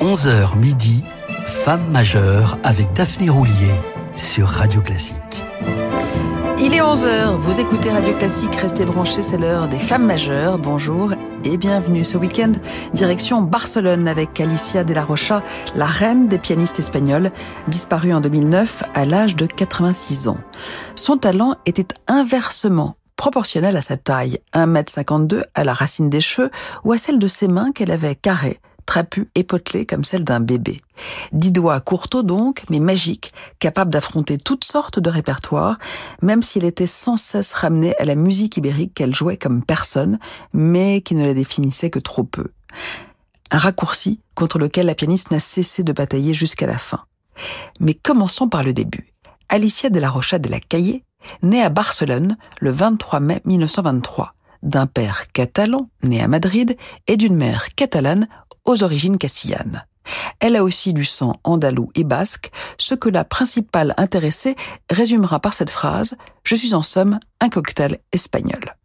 11h midi, Femme majeure avec Daphné Roulier sur Radio Classique. Il est 11h, vous écoutez Radio Classique, restez branchés, c'est l'heure des femmes majeures. Bonjour et bienvenue ce week-end. Direction Barcelone avec Alicia de la Rocha, la reine des pianistes espagnols, disparue en 2009 à l'âge de 86 ans. Son talent était inversement proportionnel à sa taille, 1m52 à la racine des cheveux ou à celle de ses mains qu'elle avait carrées trapu et potelé comme celle d'un bébé. Dix doigts courteaux donc, mais magiques, capables d'affronter toutes sortes de répertoires, même s'il était sans cesse ramené à la musique ibérique qu'elle jouait comme personne, mais qui ne la définissait que trop peu. Un raccourci contre lequel la pianiste n'a cessé de batailler jusqu'à la fin. Mais commençons par le début. Alicia de la Rocha de la Caillé, née à Barcelone le 23 mai 1923, d'un père catalan, né à Madrid, et d'une mère catalane aux origines castillanes. Elle a aussi du sang andalou et basque, ce que la principale intéressée résumera par cette phrase ⁇ Je suis en somme un cocktail espagnol ⁇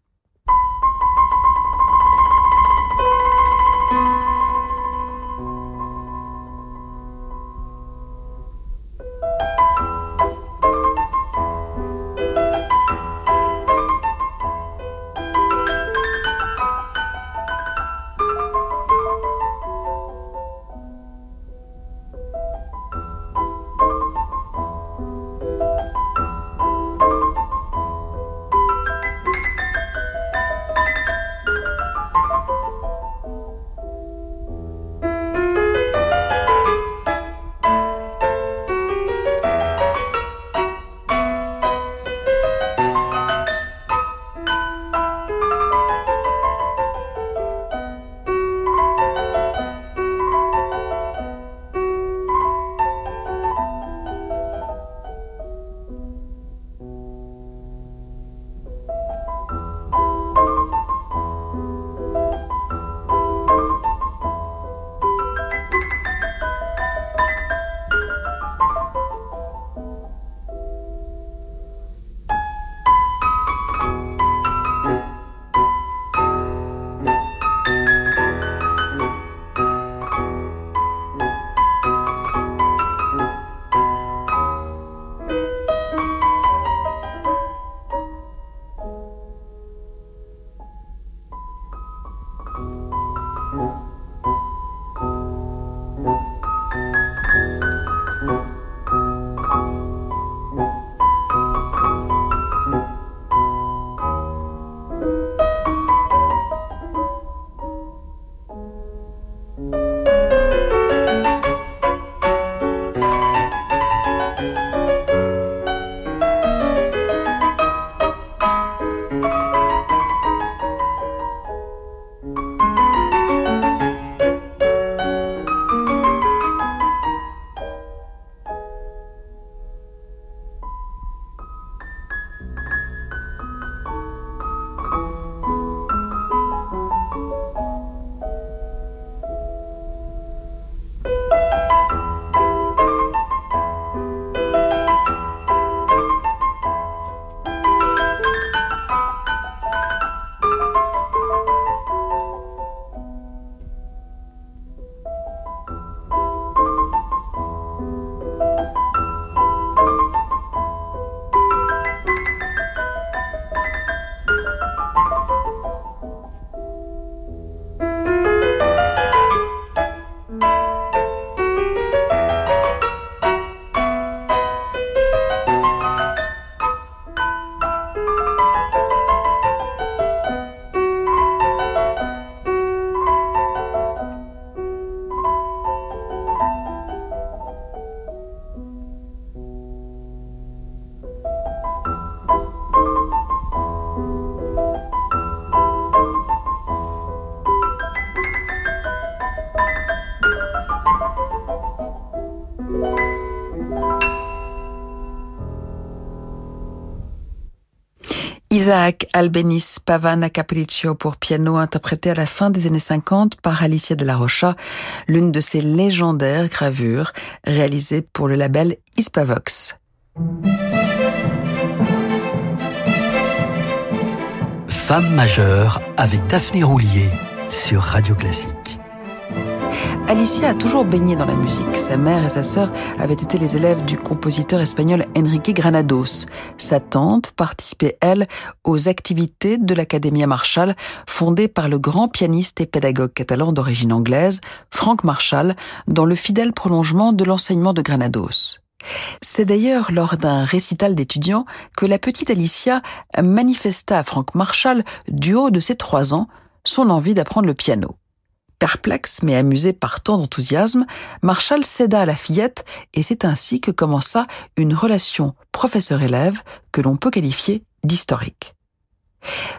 Isaac Albéniz Pavana Capriccio pour piano interprété à la fin des années 50 par Alicia de la Rocha, l'une de ses légendaires gravures réalisées pour le label Hispavox. Femme majeure avec Daphné Roulier sur Radio Classique. Alicia a toujours baigné dans la musique. Sa mère et sa sœur avaient été les élèves du compositeur espagnol Enrique Granados. Sa tante participait, elle, aux activités de l'Academia Marshall, fondée par le grand pianiste et pédagogue catalan d'origine anglaise, Frank Marshall, dans le fidèle prolongement de l'enseignement de Granados. C'est d'ailleurs lors d'un récital d'étudiants que la petite Alicia manifesta à Frank Marshall, du haut de ses trois ans, son envie d'apprendre le piano. Perplexe mais amusé par tant d'enthousiasme, Marshall céda à la fillette et c'est ainsi que commença une relation professeur-élève que l'on peut qualifier d'historique.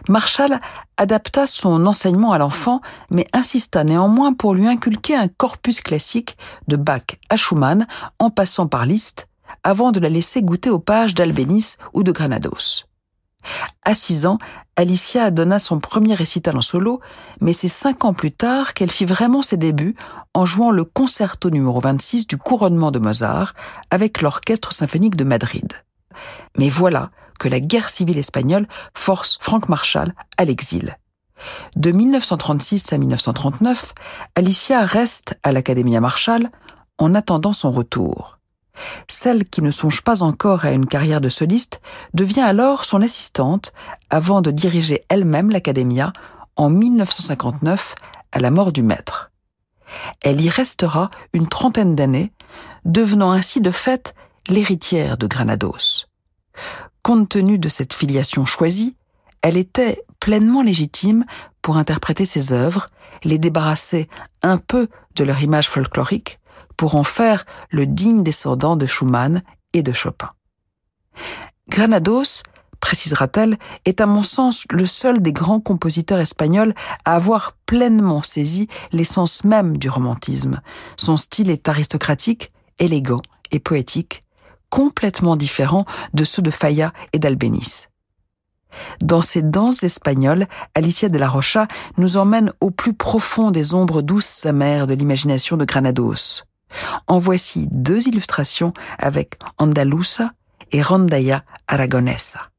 Marshall adapta son enseignement à l'enfant, mais insista néanmoins pour lui inculquer un corpus classique de Bach à Schumann, en passant par Liszt, avant de la laisser goûter aux pages d'Albéniz ou de Granados. À six ans, Alicia donna son premier récital en solo, mais c'est cinq ans plus tard qu'elle fit vraiment ses débuts en jouant le concerto numéro 26 du couronnement de Mozart avec l'Orchestre symphonique de Madrid. Mais voilà que la guerre civile espagnole force Frank Marshall à l'exil. De 1936 à 1939, Alicia reste à l'Académie Marshall en attendant son retour. Celle qui ne songe pas encore à une carrière de soliste devient alors son assistante avant de diriger elle-même l'Academia en 1959 à la mort du maître. Elle y restera une trentaine d'années, devenant ainsi de fait l'héritière de Granados. Compte tenu de cette filiation choisie, elle était pleinement légitime pour interpréter ses œuvres, les débarrasser un peu de leur image folklorique, pour en faire le digne descendant de Schumann et de Chopin. Granados, précisera-t-elle, est à mon sens le seul des grands compositeurs espagnols à avoir pleinement saisi l'essence même du romantisme. Son style est aristocratique, élégant et poétique, complètement différent de ceux de Falla et d'Albéniz. Dans ces danses espagnoles, Alicia de la Rocha nous emmène au plus profond des ombres douces amères de l'imagination de Granados. En voici deux illustrations avec Andalusa et Rondalla Aragonesa.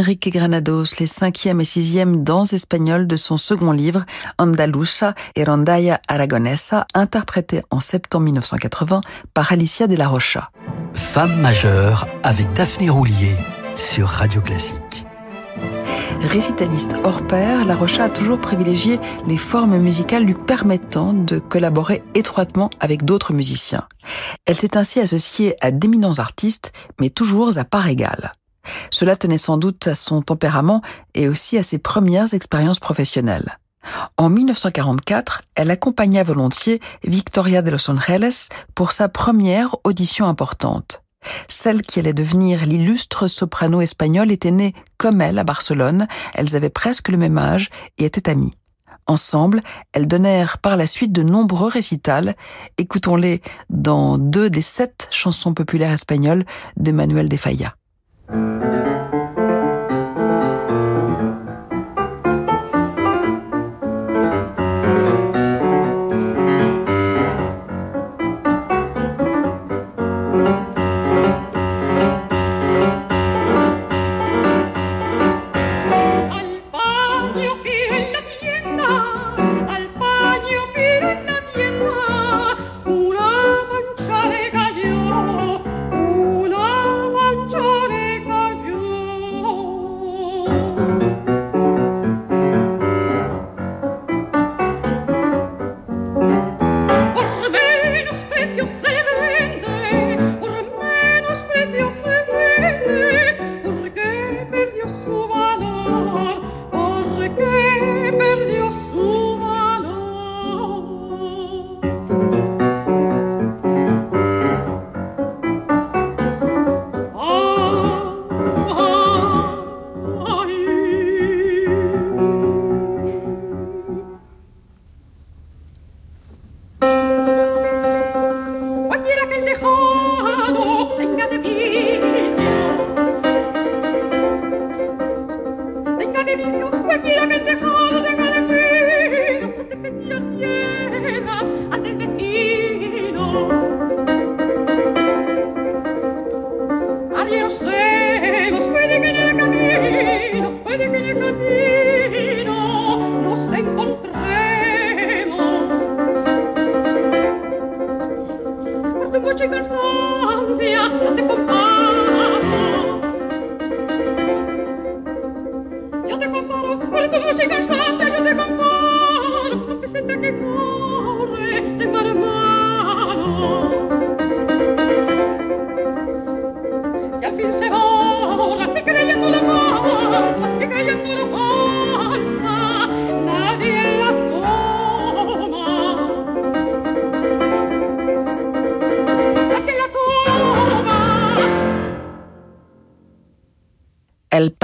Enrique Granados, les cinquième et sixième danses espagnoles de son second livre, Andalusa et Rondalla Aragonesa, interprété en septembre 1980 par Alicia de la Rocha. Femme majeure avec Daphné Roulier sur Radio Classique. Récitaliste hors pair, La Rocha a toujours privilégié les formes musicales lui permettant de collaborer étroitement avec d'autres musiciens. Elle s'est ainsi associée à d'éminents artistes, mais toujours à part égale. Cela tenait sans doute à son tempérament et aussi à ses premières expériences professionnelles. En 1944, elle accompagna volontiers Victoria de Los Angeles pour sa première audition importante. Celle qui allait devenir l'illustre soprano espagnole était née comme elle à Barcelone, elles avaient presque le même âge et étaient amies. Ensemble, elles donnèrent par la suite de nombreux récitals. Écoutons-les dans deux des sept chansons populaires espagnoles de Manuel de Falla.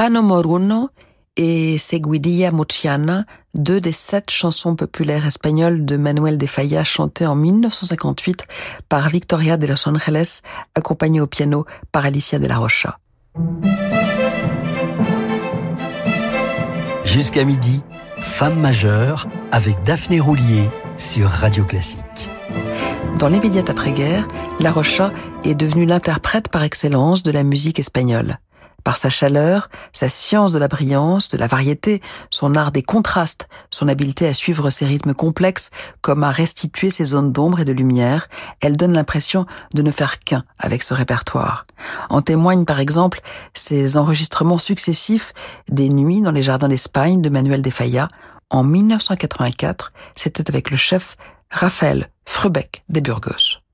El Pano Moruno et Seguidilla Muciana, deux des sept chansons populaires espagnoles de Manuel de Falla chantées en 1958 par Victoria de Los Angeles, accompagnée au piano par Alicia de la Rocha. Jusqu'à midi, Femme majeure avec Daphné Roulier sur Radio Classique. Dans l'immédiate après-guerre, La Rocha est devenue l'interprète par excellence de la musique espagnole. Par sa chaleur, sa science de la brillance, de la variété, son art des contrastes, son habileté à suivre ses rythmes complexes, comme à restituer ses zones d'ombre et de lumière, elle donne l'impression de ne faire qu'un avec ce répertoire. En témoignent par exemple ses enregistrements successifs des Nuits dans les jardins d'Espagne de Manuel de Falla. En 1984, c'était avec le chef Raphaël Frebeck des Burgos.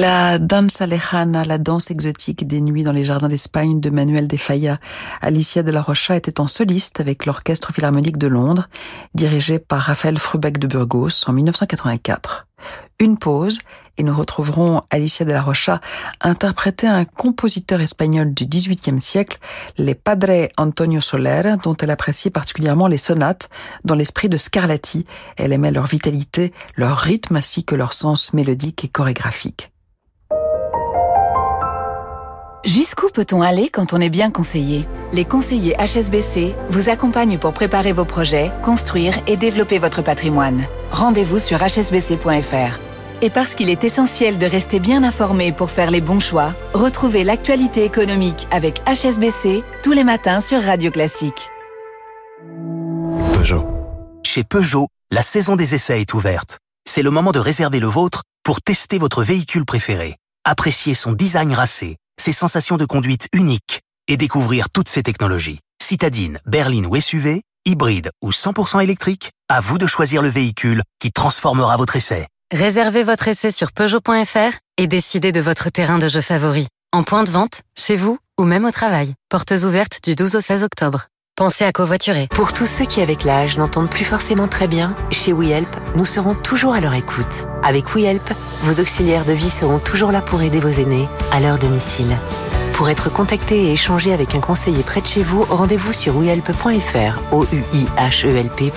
La danza lejana, la danse exotique des nuits dans les jardins d'Espagne de Manuel de Falla, Alicia de la Rocha était en soliste avec l'Orchestre Philharmonique de Londres, dirigé par Raphaël Frubeck de Burgos en 1984. Une pause et nous retrouverons Alicia de la Rocha interpréter un compositeur espagnol du XVIIIe siècle, les Padre Antonio Soler, dont elle appréciait particulièrement les sonates dans l'esprit de Scarlatti. Elle aimait leur vitalité, leur rythme ainsi que leur sens mélodique et chorégraphique. Jusqu'où peut-on aller quand on est bien conseillé? Les conseillers HSBC vous accompagnent pour préparer vos projets, construire et développer votre patrimoine. Rendez-vous sur hsbc.fr. Et parce qu'il est essentiel de rester bien informé pour faire les bons choix, retrouvez l'actualité économique avec HSBC tous les matins sur Radio Classique. Peugeot. Chez Peugeot, la saison des essais est ouverte. C'est le moment de réserver le vôtre pour tester votre véhicule préféré. Apprécier son design racé ses sensations de conduite uniques et découvrir toutes ces technologies. Citadine, berline ou SUV, hybride ou 100% électrique, à vous de choisir le véhicule qui transformera votre essai. Réservez votre essai sur Peugeot.fr et décidez de votre terrain de jeu favori. En point de vente, chez vous ou même au travail. Portes ouvertes du 12 au 16 octobre. Pensez à covoiturer. Pour tous ceux qui, avec l'âge, n'entendent plus forcément très bien, chez WeHelp, nous serons toujours à leur écoute. Avec WeHelp, vos auxiliaires de vie seront toujours là pour aider vos aînés à leur domicile. Pour être contacté et échanger avec un conseiller près de chez vous, rendez-vous sur wehelp.fr, o u i e.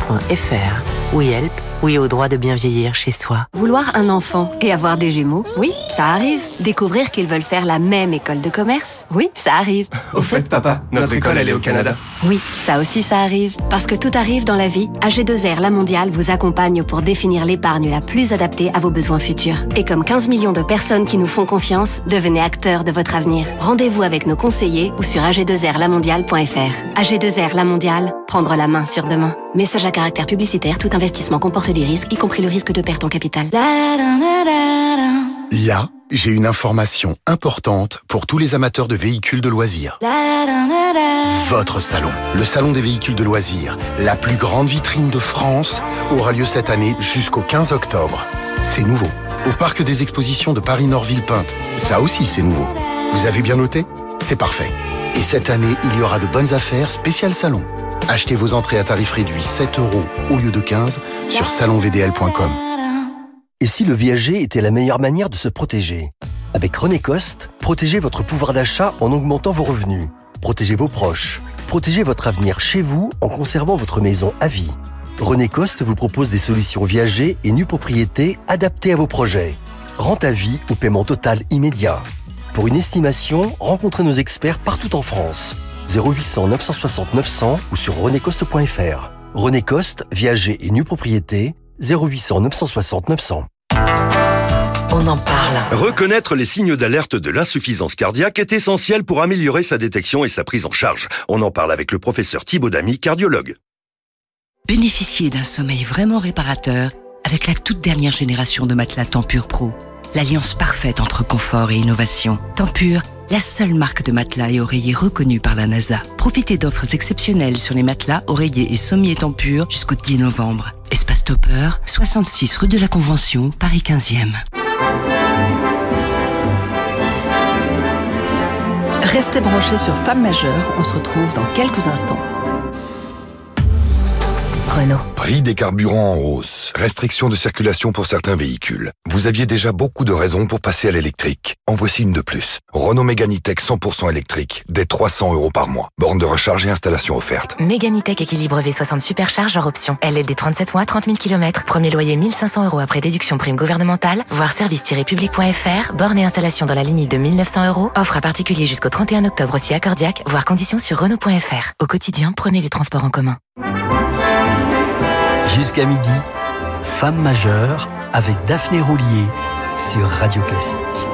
WeHelp oui au droit de bien vieillir chez soi. Vouloir un enfant et avoir des jumeaux, oui, ça arrive. Découvrir qu'ils veulent faire la même école de commerce, oui, ça arrive. Au fait, papa, notre, école, elle est au Canada. Oui, ça aussi, ça arrive. Parce que tout arrive dans la vie, AG2R La Mondiale vous accompagne pour définir l'épargne la plus adaptée à vos besoins futurs. Et comme 15 millions de personnes qui nous font confiance, devenez acteurs de votre avenir. Rendez-vous avec nos conseillers ou sur ag2rlamondiale.fr. AG2R La Mondiale, prendre la main sur demain. Message à caractère publicitaire, tout investissement comporte des risques, y compris le risque de perte en capital. Là, j'ai une information importante pour tous les amateurs de véhicules de loisirs. Votre salon, le salon des véhicules de loisirs, la plus grande vitrine de France, aura lieu cette année jusqu'au 15 octobre. C'est nouveau. Au parc des expositions de Paris-Nord-Ville-Pinte, ça aussi c'est nouveau. Vous avez bien noté? C'est parfait. Et cette année, il y aura de bonnes affaires spéciales salon. Achetez vos entrées à tarif réduit 7 euros au lieu de 15 sur salonvdl.com. Et si le viager était la meilleure manière de se protéger? Avec René Coste, protégez votre pouvoir d'achat en augmentant vos revenus. Protégez vos proches. Protégez votre avenir chez vous en conservant votre maison à vie. René Coste vous propose des solutions viager et nue propriété adaptées à vos projets. Rente à vie ou paiement total immédiat. Pour une estimation, rencontrez nos experts partout en France. 0800 960 900 ou sur renécoste.fr. René Coste, viager et nue propriété, 0800 960 900. On en parle. Reconnaître les signes d'alerte de l'insuffisance cardiaque est essentiel pour améliorer sa détection et sa prise en charge. On en parle avec le professeur Thibaud Damy, cardiologue. Bénéficiez d'un sommeil vraiment réparateur avec la toute dernière génération de matelas Tempur Pro. L'alliance parfaite entre confort et innovation. Tempur, la seule marque de matelas et oreillers reconnue par la NASA. Profitez d'offres exceptionnelles sur les matelas, oreillers et sommiers Tempur jusqu'au 10 novembre. Espace Topper, 66 rue de la Convention, Paris 15e. Restez branchés sur Femmes majeures, on se retrouve dans quelques instants. Renault. Prix des carburants en hausse. Restriction de circulation pour certains véhicules. Vous aviez déjà beaucoup de raisons pour passer à l'électrique. En voici une de plus. Renault Méganitech 100% électrique. Dès 300 euros par mois. Borne de recharge et installation offerte. Méganitech équilibre V60 supercharge hors option. LLD 37 mois, 30 000 km. Premier loyer 1500 euros après déduction prime gouvernementale. Voir service-public.fr. Borne et installation dans la limite de 1900 euros. Offre à particulier jusqu'au 31 octobre aussi accordiaque. Voir conditions sur Renault.fr. Au quotidien, prenez les transports en commun. Jusqu'à midi, Femme majeure avec Daphné Roulier sur Radio Classique.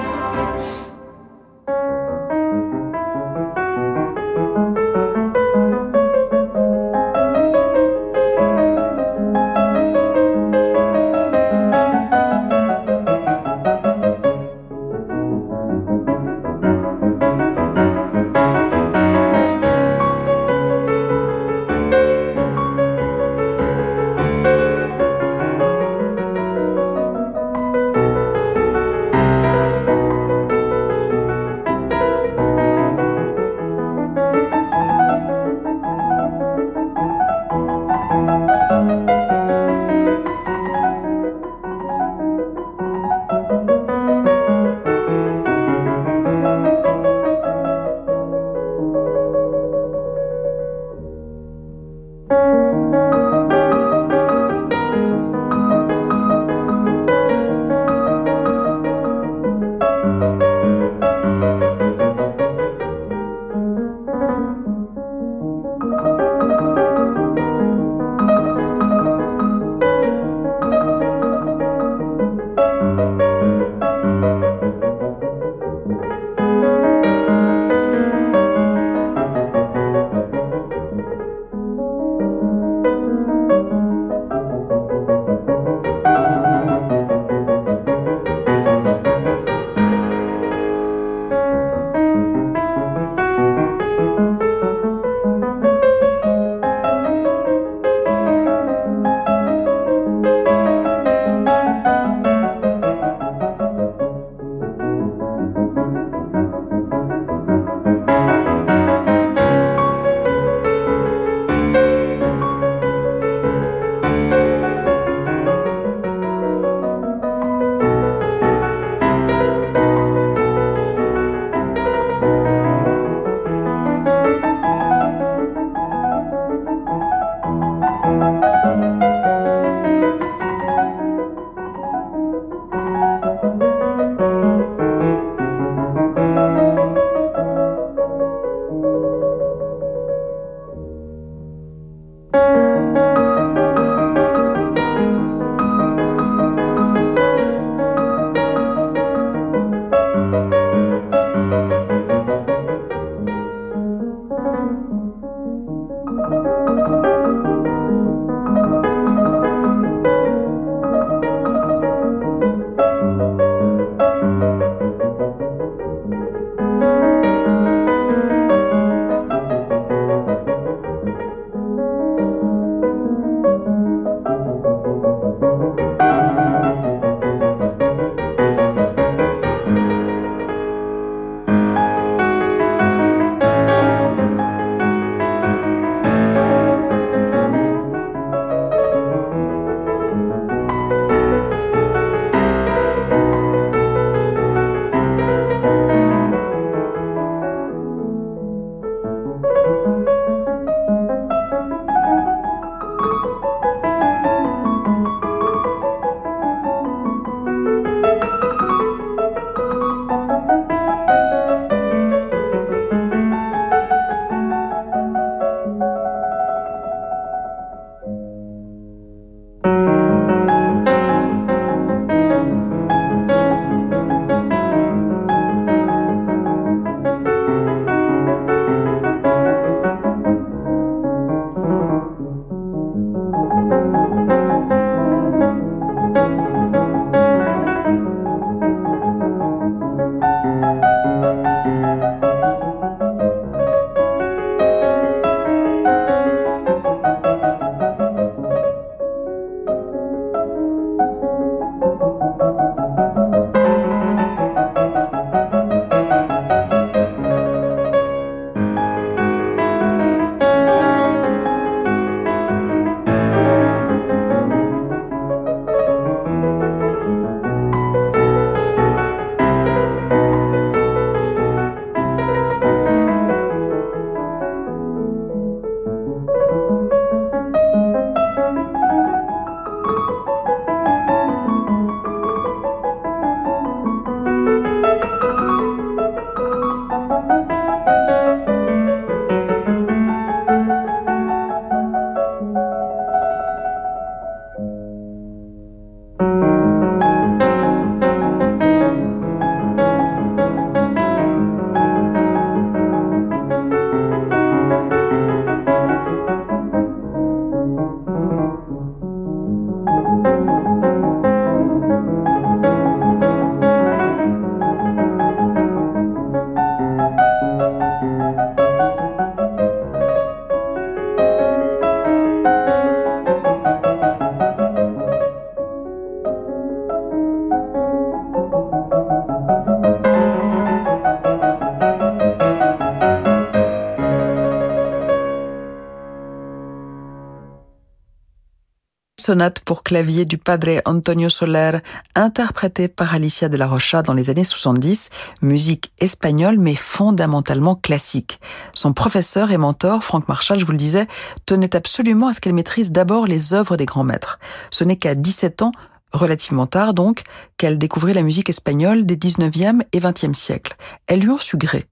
Sonate pour clavier du padre Antonio Soler, interprétée par Alicia de la Rocha dans les années 70, musique espagnole mais fondamentalement classique. Son professeur et mentor, Franck Marshall, je vous le disais, tenait absolument à ce qu'elle maîtrise d'abord les œuvres des grands maîtres. Ce n'est qu'à 17 ans relativement tard donc, qu'elle découvrit la musique espagnole des 19e et 20e siècles. Elle lui en su gré.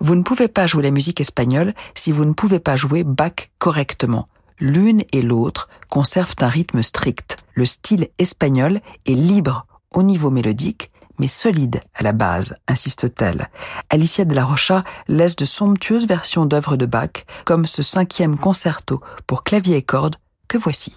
Vous ne pouvez pas jouer la musique espagnole si vous ne pouvez pas jouer Bach correctement. L'une et l'autre conservent un rythme strict. Le style espagnol est libre au niveau mélodique, mais solide à la base, insiste-t-elle. Alicia de la Rocha laisse de somptueuses versions d'œuvres de Bach, comme ce cinquième concerto pour clavier et cordes que voici.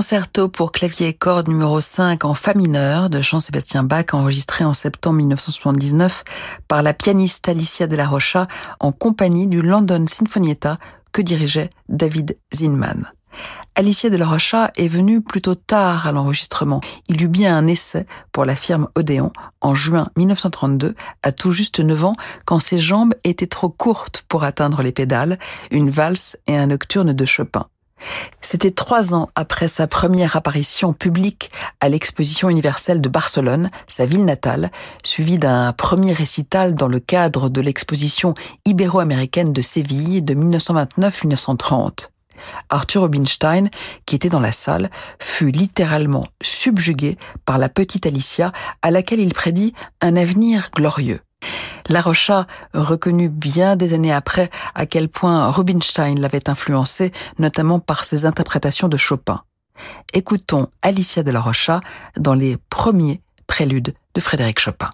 Concerto pour clavier et cordes numéro 5 en fa mineur de Jean-Sébastien Bach enregistré en septembre 1979 par la pianiste Alicia de la Rocha en compagnie du London Sinfonietta que dirigeait David Zinman. Alicia de la Rocha est venue plutôt tard à l'enregistrement. Il eut bien un essai pour la firme Odéon en juin 1932, à tout juste 9 ans, quand ses jambes étaient trop courtes pour atteindre les pédales, une valse et un nocturne de Chopin. C'était trois ans après sa première apparition publique à l'exposition universelle de Barcelone, sa ville natale, suivi d'un premier récital dans le cadre de l'exposition ibéro-américaine de Séville de 1929-1930. Arthur Rubinstein, qui était dans la salle, fut littéralement subjugué par la petite Alicia à laquelle il prédit un avenir glorieux. La Rocha reconnut bien des années après à quel point Rubinstein l'avait influencé, notamment par ses interprétations de Chopin. Écoutons Alicia de la Rocha dans les premiers préludes de Frédéric Chopin.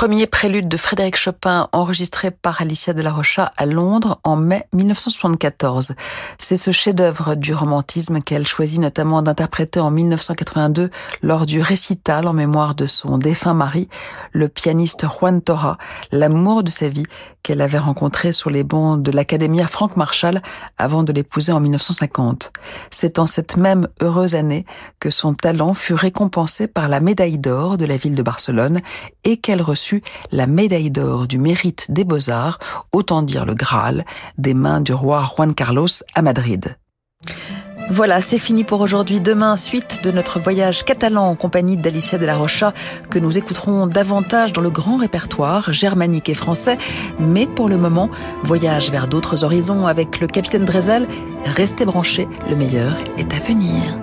Les premiers préludes de Frédéric Chopin enregistrés par Alicia de la Rocha à Londres en mai 1974. C'est ce chef-d'œuvre du romantisme qu'elle choisit notamment d'interpréter en 1982 lors du récital en mémoire de son défunt mari, le pianiste Juan Torra, l'amour de sa vie qu'elle avait rencontré sur les bancs de l'Académie Frank Marshall avant de l'épouser en 1950. C'est en cette même heureuse année que son talent fut récompensé par la médaille d'or de la ville de Barcelone et qu'elle reçut la médaille d'or du mérite des beaux-arts, autant dire le Graal, des mains du roi Juan Carlos à Madrid. Voilà, c'est fini pour aujourd'hui. Demain, suite de notre voyage catalan en compagnie d'Alicia de la Rocha, que nous écouterons davantage dans le grand répertoire germanique et français. Mais pour le moment, voyage vers d'autres horizons avec le capitaine Drezel. Restez branchés, le meilleur est à venir.